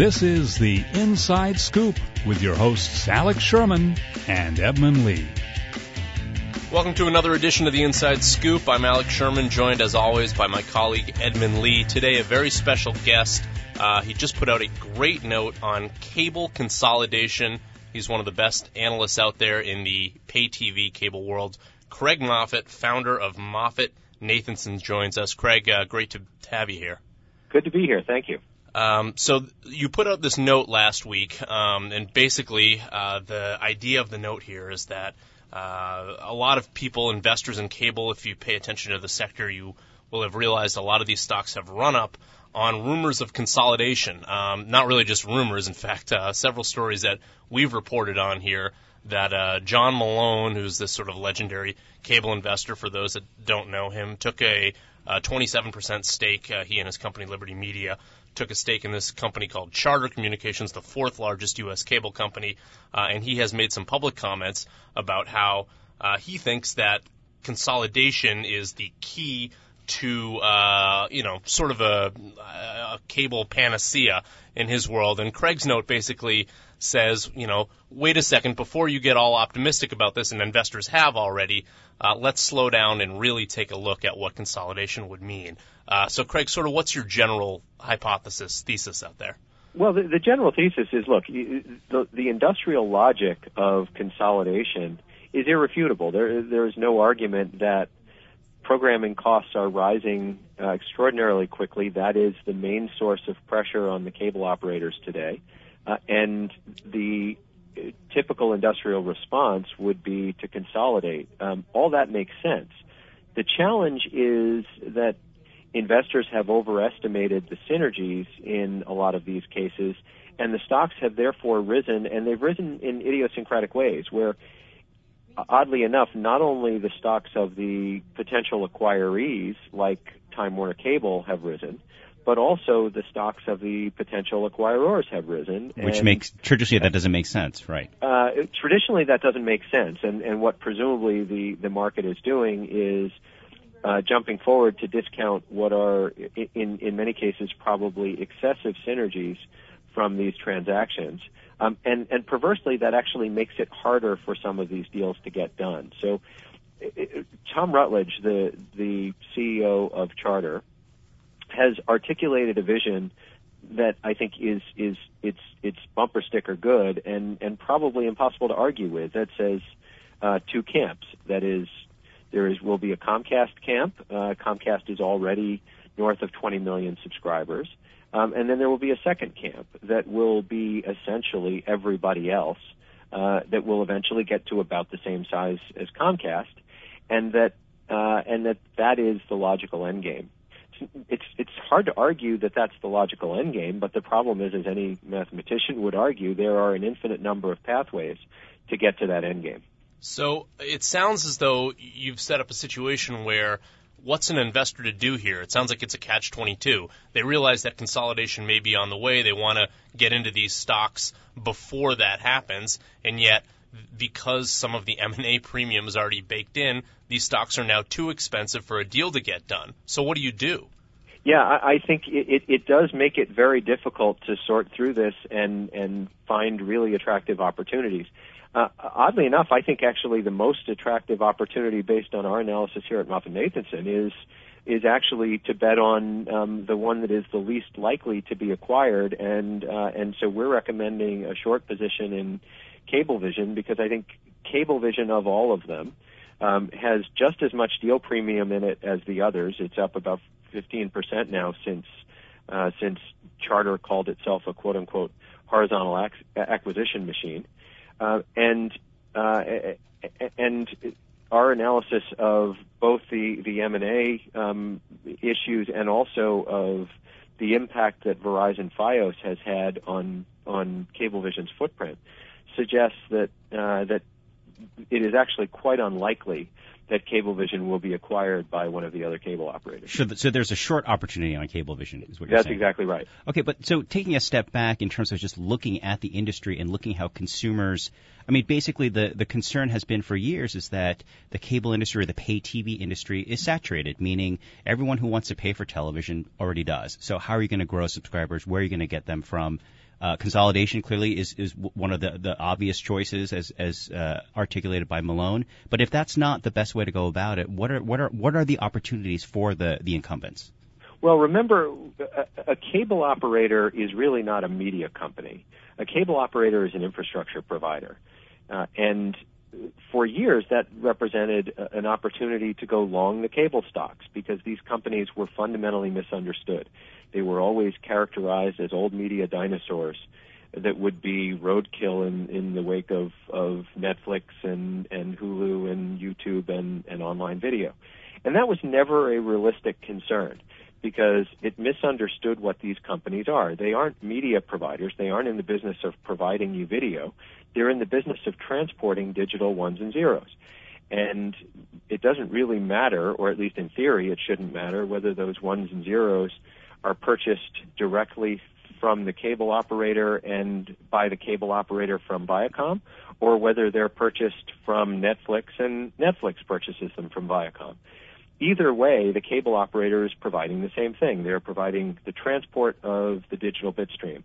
This is the Inside Scoop with your hosts Alex Sherman and Edmund Lee. Welcome to another edition of the Inside Scoop. I'm Alex Sherman, joined as always by my colleague Edmund Lee. Today, a very special guest. Uh, he just put out a great note on cable consolidation. He's one of the best analysts out there in the pay TV cable world. Craig Moffett, founder of Moffett Nathanson, joins us. Craig, uh, great to have you here. Good to be here. Thank you. Um, so you put out this note last week, um, and basically uh, the idea of the note here is that uh, a lot of people, investors in cable, if you pay attention to the sector, you will have realized a lot of these stocks have run up on rumors of consolidation. Um, not really just rumors, in fact, uh, several stories that we've reported on here that uh, John Malone, who's this sort of legendary cable investor for those that don't know him, took a, a 27% stake. Uh, he and his company Liberty Media took a stake in this company called Charter Communications, the fourth largest U.S. cable company, uh, and he has made some public comments about how uh, he thinks that consolidation is the key to, uh, you know, sort of a, a cable panacea in his world. And Craig's note basically says, you know, wait a second, before you get all optimistic about this, and investors have already, uh, let's slow down and really take a look at what consolidation would mean. Uh, so, Craig, sort of what's your general hypothesis, thesis out there? Well, the, the general thesis is look, the, the industrial logic of consolidation is irrefutable. There, there is no argument that programming costs are rising uh, extraordinarily quickly. That is the main source of pressure on the cable operators today. Uh, and the typical industrial response would be to consolidate. Um, all that makes sense. The challenge is that investors have overestimated the synergies in a lot of these cases, and the stocks have therefore risen, and they've risen in idiosyncratic ways where oddly enough, not only the stocks of the potential acquirees like Time Warner Cable have risen, but also the stocks of the potential acquirers have risen. Which and, makes traditionally that doesn't make sense, right? Uh, traditionally, that doesn't make sense, and and what presumably the the market is doing is. Uh, jumping forward to discount what are, in in many cases, probably excessive synergies from these transactions. Um, and, and perversely, that actually makes it harder for some of these deals to get done. So, it, Tom Rutledge, the the CEO of Charter, has articulated a vision that I think is is it's it's bumper sticker good and and probably impossible to argue with. That says uh, two camps. That is, there is will be a Comcast camp. Uh, Comcast is already north of 20 million subscribers. Um, and then there will be a second camp that will be essentially everybody else uh, that will eventually get to about the same size as Comcast, and that uh, and that that is the logical end game. It's it's hard to argue that that's the logical end game, but the problem is, as any mathematician would argue, there are an infinite number of pathways to get to that end game. So it sounds as though you've set up a situation where what's an investor to do here? It sounds like it's a catch 22. They realize that consolidation may be on the way. They want to get into these stocks before that happens, and yet because some of the M&A premium is already baked in, these stocks are now too expensive for a deal to get done. So what do you do? Yeah, I, think it, it, does make it very difficult to sort through this and and find really attractive opportunities. Uh, oddly enough, I think actually the most attractive opportunity based on our analysis here at MoffettNathanson is is actually to bet on um, the one that is the least likely to be acquired, and uh, and so we're recommending a short position in Cablevision because I think Cablevision of all of them um, has just as much deal premium in it as the others. It's up about 15% now since uh, since Charter called itself a quote unquote horizontal ac- acquisition machine. Uh, and uh, and our analysis of both the the M and A um, issues and also of the impact that Verizon FiOS has had on on Cablevision's footprint suggests that uh, that it is actually quite unlikely that Cablevision will be acquired by one of the other cable operators. So, so there's a short opportunity on Cablevision, is what you're That's saying. exactly right. Okay, but so taking a step back in terms of just looking at the industry and looking how consumers, I mean, basically the, the concern has been for years is that the cable industry or the pay TV industry is saturated, meaning everyone who wants to pay for television already does. So how are you going to grow subscribers? Where are you going to get them from? Uh, consolidation clearly is, is one of the, the obvious choices as, as uh, articulated by Malone. But if that's not the best way to go about it, what are, what are, what are the opportunities for the, the incumbents? Well, remember, a, a cable operator is really not a media company. A cable operator is an infrastructure provider. Uh, and for years that represented an opportunity to go long the cable stocks because these companies were fundamentally misunderstood. They were always characterized as old media dinosaurs that would be roadkill in, in the wake of, of Netflix and, and Hulu and YouTube and, and online video. And that was never a realistic concern because it misunderstood what these companies are. They aren't media providers. They aren't in the business of providing you video. They're in the business of transporting digital ones and zeros. And it doesn't really matter, or at least in theory, it shouldn't matter whether those ones and zeros are purchased directly from the cable operator and by the cable operator from Viacom, or whether they're purchased from Netflix and Netflix purchases them from Viacom. Either way, the cable operator is providing the same thing. They're providing the transport of the digital bit stream.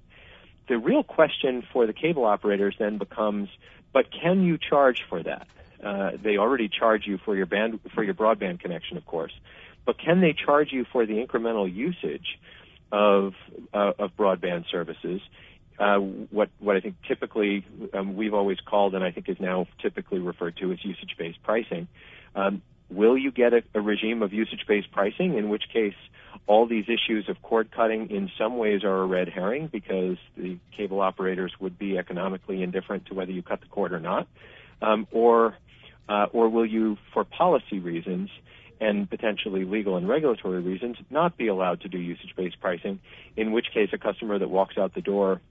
The real question for the cable operators then becomes, but can you charge for that? Uh, they already charge you for your band for your broadband connection, of course, but can they charge you for the incremental usage of uh, of broadband services? Uh, what what I think typically um, we've always called, and I think is now typically referred to as usage-based pricing. Um, Will you get a, a regime of usage-based pricing, in which case all these issues of cord cutting in some ways are a red herring because the cable operators would be economically indifferent to whether you cut the cord or not, um, or uh, or will you, for policy reasons and potentially legal and regulatory reasons, not be allowed to do usage-based pricing? In which case, a customer that walks out the door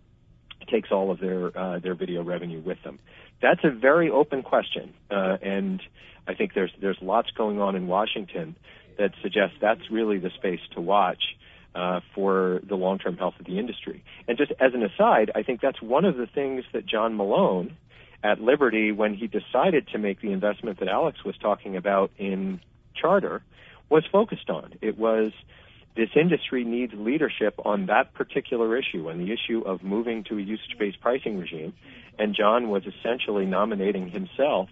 takes all of their uh, their video revenue with them. That's a very open question, uh, and I think there's there's lots going on in Washington that suggests that's really the space to watch uh, for the long-term health of the industry. And just as an aside, I think that's one of the things that John Malone at Liberty, when he decided to make the investment that Alex was talking about in Charter, was focused on. It was this industry needs leadership on that particular issue, and the issue of moving to a usage-based pricing regime. And John was essentially nominating himself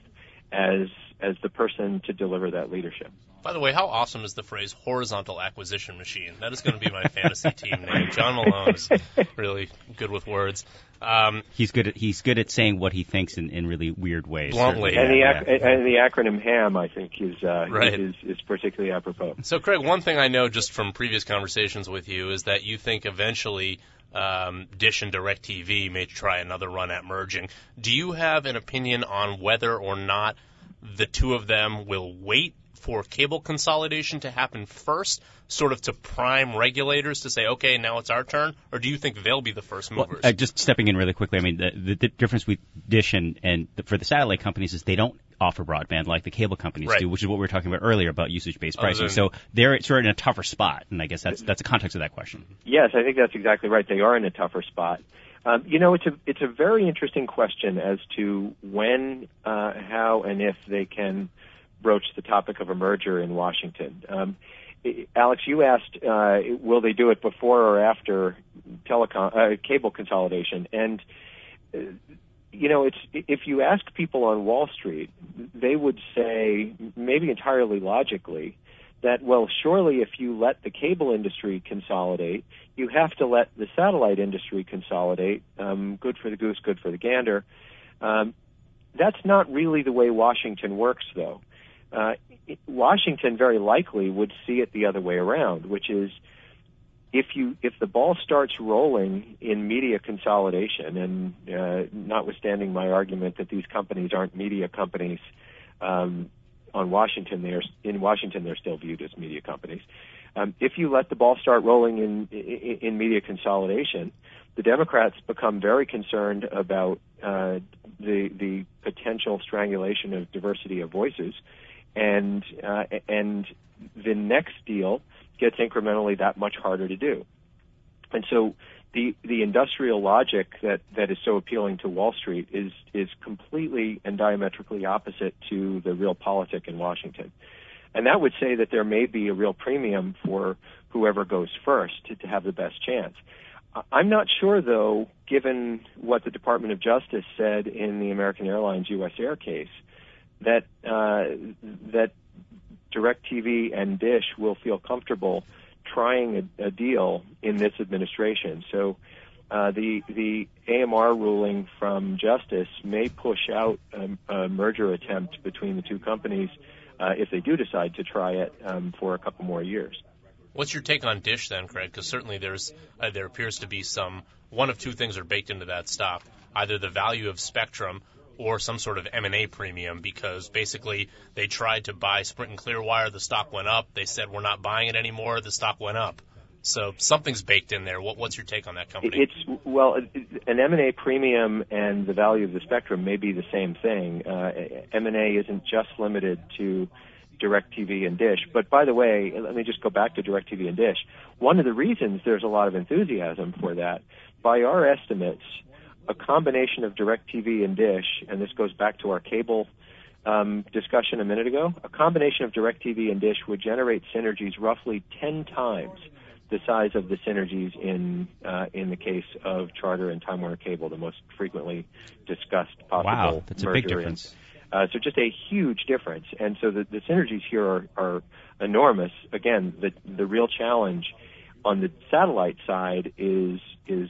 as as the person to deliver that leadership. By the way, how awesome is the phrase horizontal acquisition machine? That is going to be my fantasy team name. John Malone is really good with words. Um, he's good at he's good at saying what he thinks in, in really weird ways. Bluntly, and the yeah. and the acronym HAM, I think, is uh, right. is is particularly apropos. So, Craig, one thing I know just from previous conversations with you is that you think eventually um, Dish and DirecTV may try another run at merging. Do you have an opinion on whether or not the two of them will wait for cable consolidation to happen first, sort of to prime regulators to say, okay, now it's our turn, or do you think they'll be the first movers? Well, uh, just stepping in really quickly, I mean, the, the, the difference with Dish and, and the, for the satellite companies is they don't offer broadband like the cable companies right. do, which is what we were talking about earlier about usage-based pricing. so they're sort of in a tougher spot, and I guess that's that's the context of that question. Yes, I think that's exactly right. They are in a tougher spot. Um, you know, it's a it's a very interesting question as to when, uh, how, and if they can broach the topic of a merger in Washington. Um, Alex, you asked, uh, will they do it before or after telecom uh, cable consolidation? And uh, you know, it's if you ask people on Wall Street, they would say, maybe entirely logically, that well, surely if you let the cable industry consolidate, you have to let the satellite industry consolidate. Um, good for the goose, good for the gander. Um, that's not really the way Washington works, though. Uh, Washington very likely would see it the other way around, which is if you if the ball starts rolling in media consolidation, and uh, notwithstanding my argument that these companies aren't media companies, um, on Washington they're in Washington they're still viewed as media companies. Um, if you let the ball start rolling in, in, in media consolidation, the Democrats become very concerned about uh, the the potential strangulation of diversity of voices and uh, and the next deal gets incrementally that much harder to do. And so the the industrial logic that that is so appealing to Wall Street is is completely and diametrically opposite to the realpolitik in Washington. And that would say that there may be a real premium for whoever goes first to, to have the best chance. I'm not sure, though, given what the Department of Justice said in the American Airlines U.S. Air case, that uh, that DirecTV and Dish will feel comfortable trying a, a deal in this administration. So. Uh, the the AMR ruling from Justice may push out a, a merger attempt between the two companies uh, if they do decide to try it um, for a couple more years. What's your take on Dish then, Craig? Because certainly there's uh, there appears to be some one of two things are baked into that stock: either the value of Spectrum or some sort of M&A premium. Because basically they tried to buy Sprint and Clearwire, the stock went up. They said we're not buying it anymore, the stock went up. So something's baked in there. What, what's your take on that company? It's well, an M&A premium and the value of the spectrum may be the same thing. Uh, M&A isn't just limited to DirecTV and Dish. But by the way, let me just go back to DirecTV and Dish. One of the reasons there's a lot of enthusiasm for that, by our estimates, a combination of DirecTV and Dish, and this goes back to our cable um, discussion a minute ago, a combination of DirecTV and Dish would generate synergies roughly 10 times the size of the synergies in uh, in the case of Charter and Time Warner Cable, the most frequently discussed possible wow, that's merger a big difference. Uh, so just a huge difference. And so the, the synergies here are, are enormous. Again, the, the real challenge on the satellite side is, is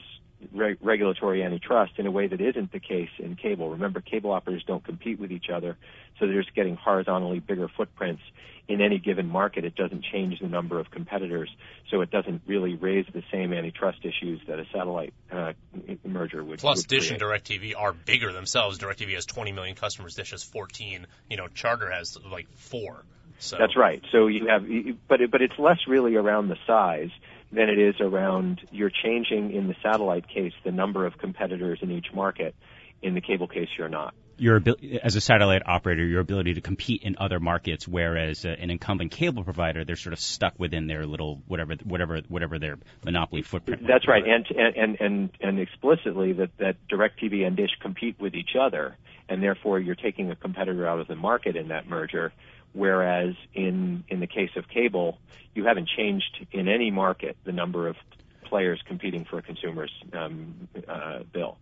re- regulatory antitrust in a way that isn't the case in cable. Remember, cable operators don't compete with each other, so they're just getting horizontally bigger footprints in any given market. It doesn't change the number of competitors, so it doesn't really raise the same antitrust issues that a satellite uh, merger would. Plus, would Dish and DirecTV are bigger themselves. DirecTV has 20 million customers. Dish has 14. You know, Charter has like four. So That's right. So you have, but it, but it's less really around the size than it is around you're changing in the satellite case the number of competitors in each market. In the cable case, you're not. Your abil- as a satellite operator, your ability to compete in other markets, whereas uh, an incumbent cable provider, they're sort of stuck within their little whatever whatever whatever their monopoly footprint. That's right, and and and and explicitly that that DirecTV and Dish compete with each other, and therefore you're taking a competitor out of the market in that merger. Whereas in in the case of cable, you haven't changed in any market the number of players competing for a consumer's um, uh, bill.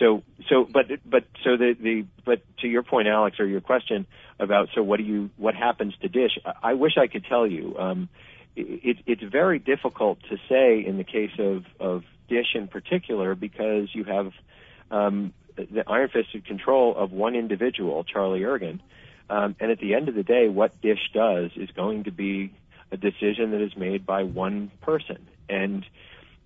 So so but but so the the but to your point, Alex, or your question about so what do you what happens to Dish? I, I wish I could tell you. Um, it, it's very difficult to say in the case of of Dish in particular because you have um, the iron-fisted control of one individual, Charlie Ergen. Um, and at the end of the day, what Dish does is going to be a decision that is made by one person. And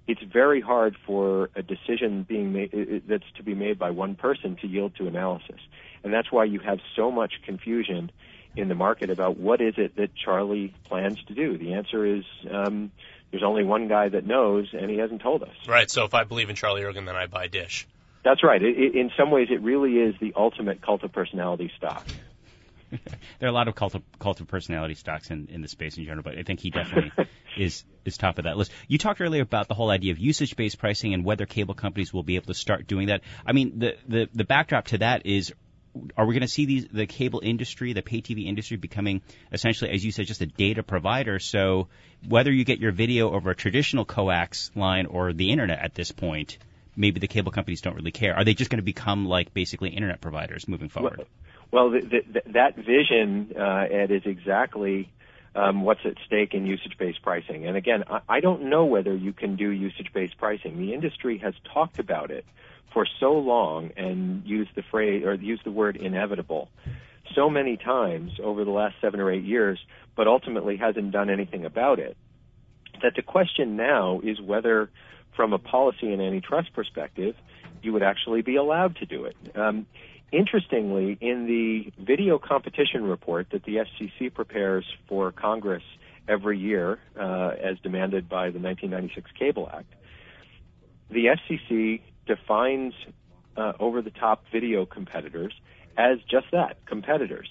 it's very hard for a decision being made that's to be made by one person to yield to analysis. And that's why you have so much confusion in the market about what is it that Charlie plans to do. The answer is um, there's only one guy that knows, and he hasn't told us. Right. So if I believe in Charlie Ergen, then I buy Dish. That's right. It, it, in some ways, it really is the ultimate cult of personality stock. there are a lot of cult of, cult of personality stocks in, in the space in general, but I think he definitely is is top of that list. You talked earlier about the whole idea of usage based pricing and whether cable companies will be able to start doing that. I mean, the the, the backdrop to that is. Are we going to see these, the cable industry, the pay TV industry, becoming essentially, as you said, just a data provider? So whether you get your video over a traditional coax line or the internet at this point, maybe the cable companies don't really care. Are they just going to become like basically internet providers moving forward? Well, the, the, that vision, uh, Ed, is exactly um, what's at stake in usage-based pricing. And again, I, I don't know whether you can do usage-based pricing. The industry has talked about it for so long and used the phrase or used the word inevitable so many times over the last seven or eight years, but ultimately hasn't done anything about it. That the question now is whether, from a policy and antitrust perspective, you would actually be allowed to do it. Um, Interestingly, in the video competition report that the FCC prepares for Congress every year, uh, as demanded by the 1996 Cable Act, the FCC defines uh, over-the-top video competitors as just that, competitors.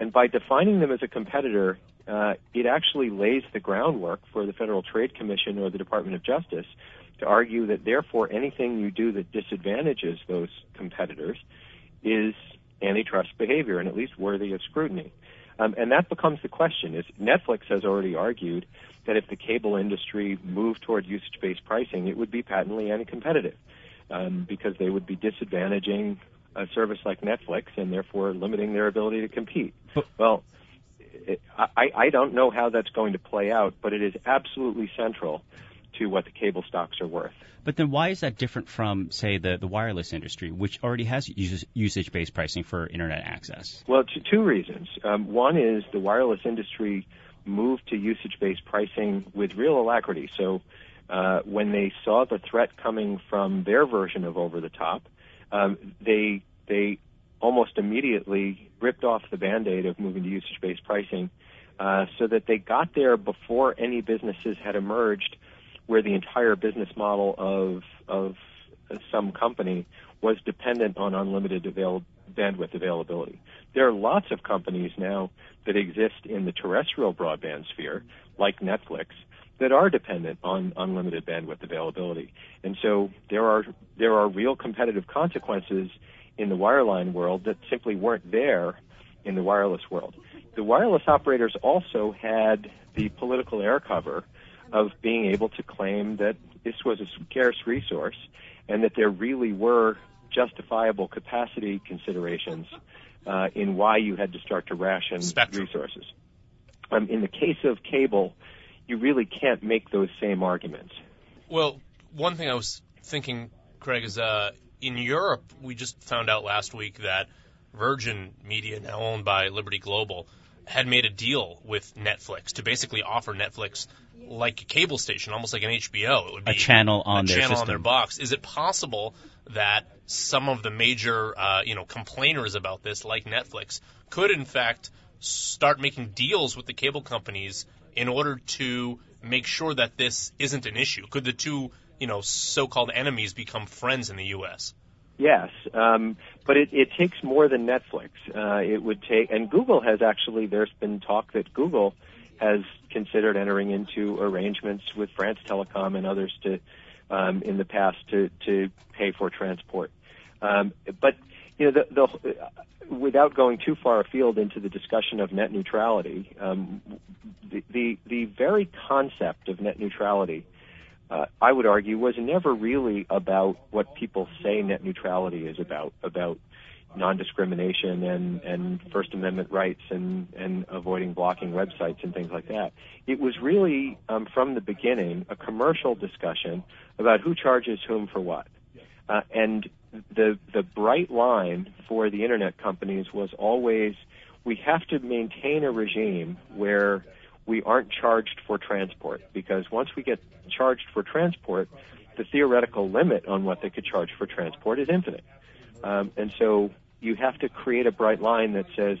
And by defining them as a competitor, uh, it actually lays the groundwork for the Federal Trade Commission or the Department of Justice to argue that therefore anything you do that disadvantages those competitors is antitrust behavior and at least worthy of scrutiny. Um, and that becomes the question: is Netflix has already argued that if the cable industry moved toward usage-based pricing, it would be patently anti-competitive um, because they would be disadvantaging a service like Netflix and therefore limiting their ability to compete. well, it, I, I don't know how that's going to play out, but it is absolutely central to what the cable stocks are worth. But then why is that different from, say, the, the wireless industry, which already has usage based pricing for internet access? Well, two reasons. Um, one is the wireless industry moved to usage based pricing with real alacrity. So uh, when they saw the threat coming from their version of over the top, um, they they almost immediately ripped off the band-aid of moving to usage-based pricing, uh, so that they got there before any businesses had emerged, where the entire business model of of some company was dependent on unlimited avail- bandwidth availability. There are lots of companies now that exist in the terrestrial broadband sphere, like Netflix, that are dependent on unlimited bandwidth availability. And so there are there are real competitive consequences in the wireline world that simply weren't there in the wireless world. The wireless operators also had the political air cover of being able to claim that this was a scarce resource and that there really were justifiable capacity considerations uh, in why you had to start to ration Spectrum. resources. Um, in the case of cable, you really can't make those same arguments. Well, one thing I was thinking, Craig, is uh, in Europe, we just found out last week that Virgin Media, now owned by Liberty Global, had made a deal with Netflix to basically offer Netflix like a cable station, almost like an HBO. It would be a channel on a their channel system. on their box. Is it possible that some of the major, uh, you know, complainers about this, like Netflix, could in fact start making deals with the cable companies in order to make sure that this isn't an issue? Could the two, you know, so-called enemies become friends in the U.S.? Yes, um, but it, it takes more than Netflix. Uh, it would take, and Google has actually. There's been talk that Google has considered entering into arrangements with France Telecom and others to, um, in the past, to to pay for transport. Um, but you know, the, the without going too far afield into the discussion of net neutrality, um, the, the the very concept of net neutrality, uh, I would argue, was never really about what people say net neutrality is about, about non-discrimination and, and First Amendment rights and, and avoiding blocking websites and things like that. It was really, um, from the beginning, a commercial discussion about who charges whom for what. Uh, and the the bright line for the internet companies was always we have to maintain a regime where we aren't charged for transport because once we get charged for transport, the theoretical limit on what they could charge for transport is infinite. Um, and so you have to create a bright line that says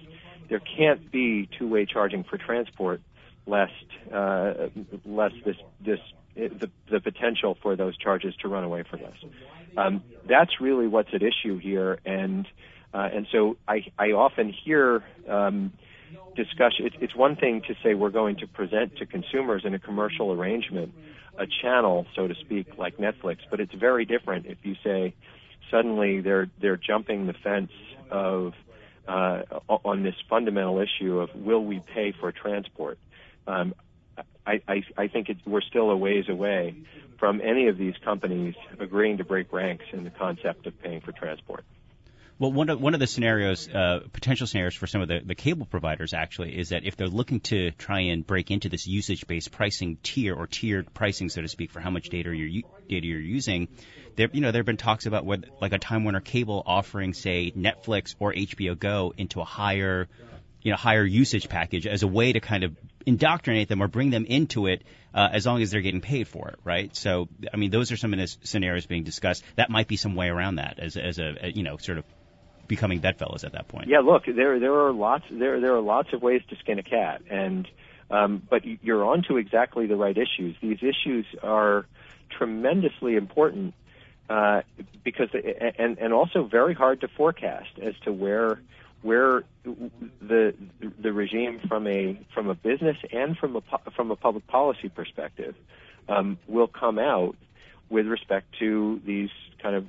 there can't be two-way charging for transport lest uh, lest this this the, the potential for those charges to run away from us. Um, that's really what's at issue here, and uh, and so I, I often hear um, discussion. It's, it's one thing to say we're going to present to consumers in a commercial arrangement a channel, so to speak, like Netflix, but it's very different if you say suddenly they're they're jumping the fence of uh, on this fundamental issue of will we pay for transport. Um, I, I, I think it, we're still a ways away from any of these companies agreeing to break ranks in the concept of paying for transport. Well, one of one of the scenarios, uh, potential scenarios for some of the, the cable providers actually, is that if they're looking to try and break into this usage-based pricing tier or tiered pricing, so to speak, for how much data you're data you're using, there you know there have been talks about what like a Time Warner Cable offering, say, Netflix or HBO Go into a higher you know higher usage package as a way to kind of indoctrinate them or bring them into it uh, as long as they're getting paid for it, right? So, I mean, those are some of the scenarios being discussed. That might be some way around that as, as a, a you know sort of becoming bedfellows at that point. Yeah, look, there there are lots there there are lots of ways to skin a cat, and um, but you're onto exactly the right issues. These issues are tremendously important uh, because and and also very hard to forecast as to where where the the regime from a from a business and from a from a public policy perspective um, will come out with respect to these kind of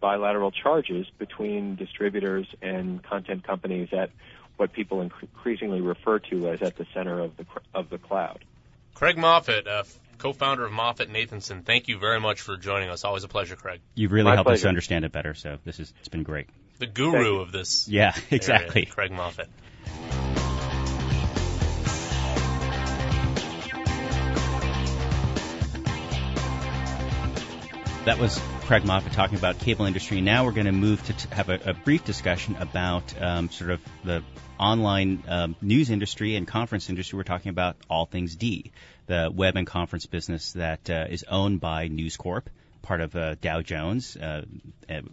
bilateral charges between distributors and content companies at what people increasingly refer to as at the center of the of the cloud. Craig Moffett, uh, co-founder of Moffett Nathanson. Thank you very much for joining us. Always a pleasure, Craig. You've really My helped us understand it better, so this is it's been great. The guru of this. Yeah, area, exactly. Craig Moffett. That was Craig Moffett talking about cable industry. Now we're going to move to t- have a, a brief discussion about um, sort of the online um, news industry and conference industry. We're talking about All Things D, the web and conference business that uh, is owned by News Corp, part of uh, Dow Jones, uh,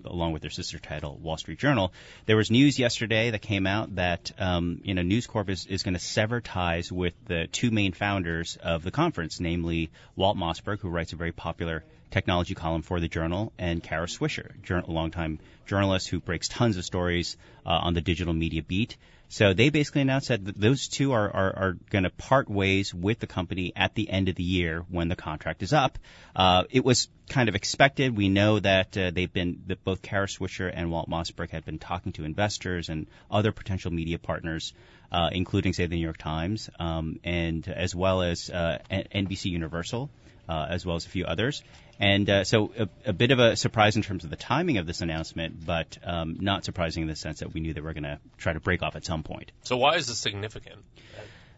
along with their sister title, Wall Street Journal. There was news yesterday that came out that um, you know News Corp is, is going to sever ties with the two main founders of the conference, namely Walt Mossberg, who writes a very popular technology column for the Journal, and Kara Swisher, a longtime journalist who breaks tons of stories uh, on the digital media beat. So they basically announced that th- those two are, are, are going to part ways with the company at the end of the year when the contract is up. Uh, it was kind of expected. We know that uh, they've been that both Kara Swisher and Walt Mossberg had been talking to investors and other potential media partners, uh, including say the New York Times, um, and as well as uh, NBC Universal uh, as well as a few others. And uh, so a, a bit of a surprise in terms of the timing of this announcement, but um, not surprising in the sense that we knew they were going to try to break off at some point. So why is this significant?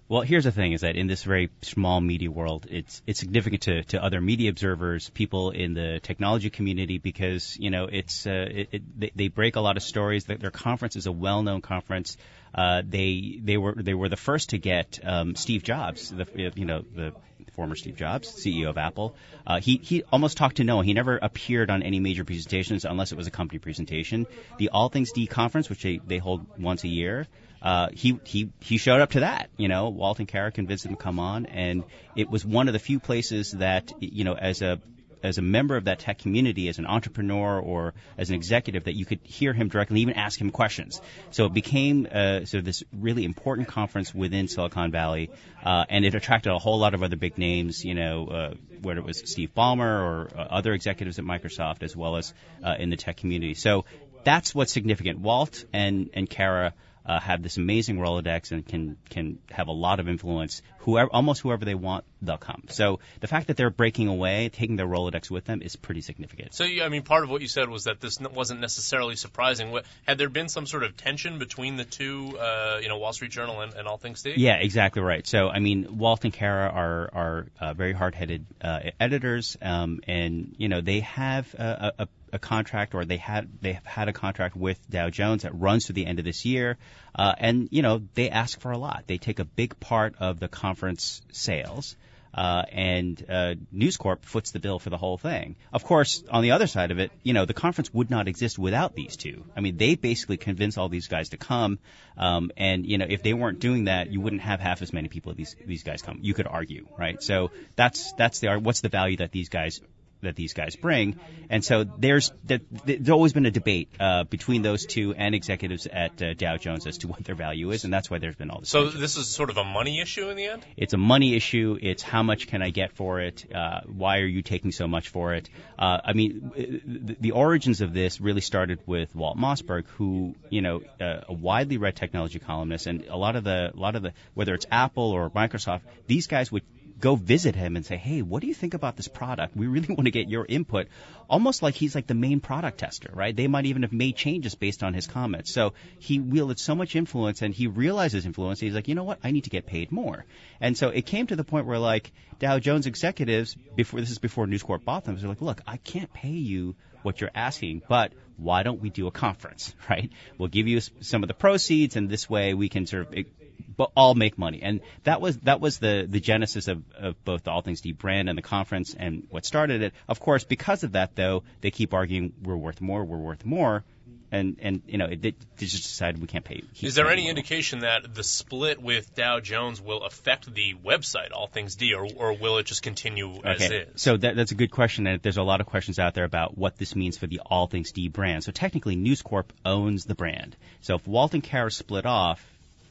Well, here's the thing: is that in this very small media world, it's it's significant to, to other media observers, people in the technology community, because you know it's uh, it, it, they, they break a lot of stories. Their their conference is a well-known conference. Uh, they they were they were the first to get um, Steve Jobs, the you know the former Steve Jobs, CEO of Apple. Uh, he he almost talked to no. He never appeared on any major presentations unless it was a company presentation. The All Things D conference, which they they hold once a year. Uh, he he he showed up to that. You know, Walt and Kara convinced him to come on, and it was one of the few places that you know, as a as a member of that tech community, as an entrepreneur or as an executive, that you could hear him directly, even ask him questions. So it became uh, sort of this really important conference within Silicon Valley, uh, and it attracted a whole lot of other big names. You know, uh, whether it was Steve Ballmer or uh, other executives at Microsoft, as well as uh, in the tech community. So that's what's significant. Walt and and Kara uh, have this amazing Rolodex and can can have a lot of influence. Whoever, almost whoever they want, they'll come. So the fact that they're breaking away, taking their Rolodex with them, is pretty significant. So, you- I mean, part of what you said was that this wasn't necessarily surprising. What, had there been some sort of tension between the two, uh, you know, Wall Street Journal and, and All Things D? Yeah, exactly right. So, I mean, Walt and Kara are are uh, very hard-headed uh, editors, um, and you know they have a, a, a contract, or they had they have had a contract with Dow Jones that runs to the end of this year, uh, and you know they ask for a lot. They take a big part of the conference sales. Uh, and uh, News Corp foots the bill for the whole thing. Of course, on the other side of it, you know, the conference would not exist without these two. I mean, they basically convince all these guys to come, um, and you know, if they weren't doing that, you wouldn't have half as many people these these guys come. You could argue, right? So that's that's the what's the value that these guys that these guys bring. And so there's that there's always been a debate uh, between those two and executives at uh, Dow Jones as to what their value is, and that's why there's been all this. So tension. this is sort of a money issue in the end? It's a money issue. It's how much can I get for it? Uh, why are you taking so much for it? Uh, I mean, the, the origins of this really started with Walt Mossberg, who, you know, uh, a widely read technology columnist, and a lot of the, a lot of the, whether it's Apple or Microsoft, these guys would go visit him and say, "Hey, what do you think about this product? We really want to get your input." Almost like he's like the main product tester, right? They might even have made changes based on his comments. So he wielded so much influence, and he realizes influence. He's like, "You know what? I need to get paid more." And so it came to the point where like Dow Jones executives, before this is before News Corp bought them, they're like, "Look, I can't pay you what you're asking, but why don't we do a conference, right? We'll give you some of the proceeds, and this way we can sort of eh, but all make money. And that was that was the the genesis of, of both the All Things D brand and the conference and what started it. Of course, because of that though, they keep arguing we're worth more, we're worth more. And and you know, it, they just decided we can't pay. Is there any more. indication that the split with Dow Jones will affect the website, All Things D, or, or will it just continue as Okay, is? so that, that's a good question, and there's a lot of questions out there about what this means for the All Things D brand. So technically, News Corp owns the brand. So if Walt and Kara split off,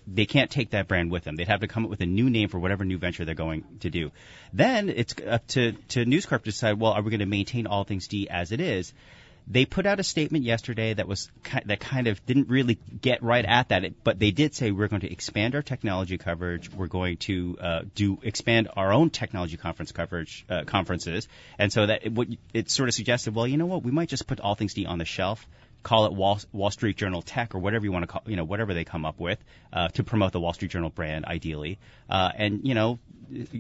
they can't take that brand with them. They'd have to come up with a new name for whatever new venture they're going to do. Then it's up to, to News Corp to decide, well, are we going to maintain All Things D as it is? They put out a statement yesterday that was that kind of didn't really get right at that, but they did say we're going to expand our technology coverage. We're going to uh, do expand our own technology conference coverage uh, conferences, and so that it, what it sort of suggested. Well, you know what? We might just put All Things D on the shelf call it Wall, Wall Street Journal Tech or whatever you want to call, you know, whatever they come up with uh, to promote the Wall Street Journal brand, ideally. Uh, and you know,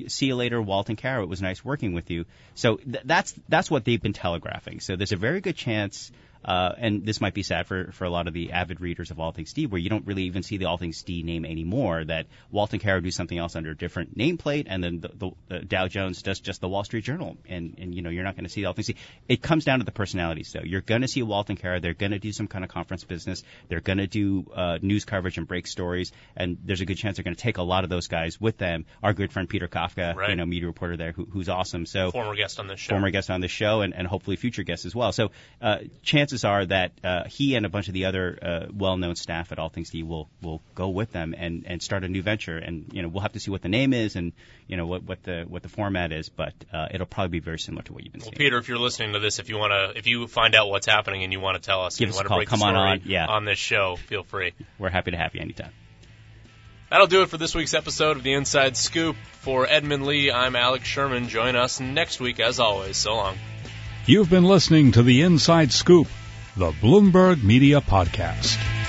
see you later, Walt and Kara. It was nice working with you. So th- that's that's what they've been telegraphing. So there's a very good chance uh, and this might be sad for, for a lot of the avid readers of All Things D, where you don't really even see the All Things D name anymore. That Walt and Kara do something else under a different nameplate, and then the, the, the Dow Jones does just the Wall Street Journal, and and you know you're not going to see the All Things D. It comes down to the personalities, though. You're going to see Walt and Kara. They're going to do some kind of conference business. They're going to do uh, news coverage and break stories, and there's a good chance they're going to take a lot of those guys with them. Our good friend Peter Kafka, right. you know, media reporter there, who, who's awesome. So former guest on this show. Former guest on this show, and, and hopefully future guests as well. So uh, chances are that. Uh, he and a bunch of the other uh, well-known staff at All Things D will will go with them and and start a new venture. And you know we'll have to see what the name is and you know what what the what the format is, but uh, it'll probably be very similar to what you've been well, seeing. Peter, if you're listening to this, if you want to, if you find out what's happening and you want to tell us, give and us want a call. break Come on on, yeah. on this show, feel free. We're happy to have you anytime. That'll do it for this week's episode of the Inside Scoop. For Edmund Lee, I'm Alex Sherman. Join us next week, as always. So long. You've been listening to the Inside Scoop the Bloomberg Media Podcast.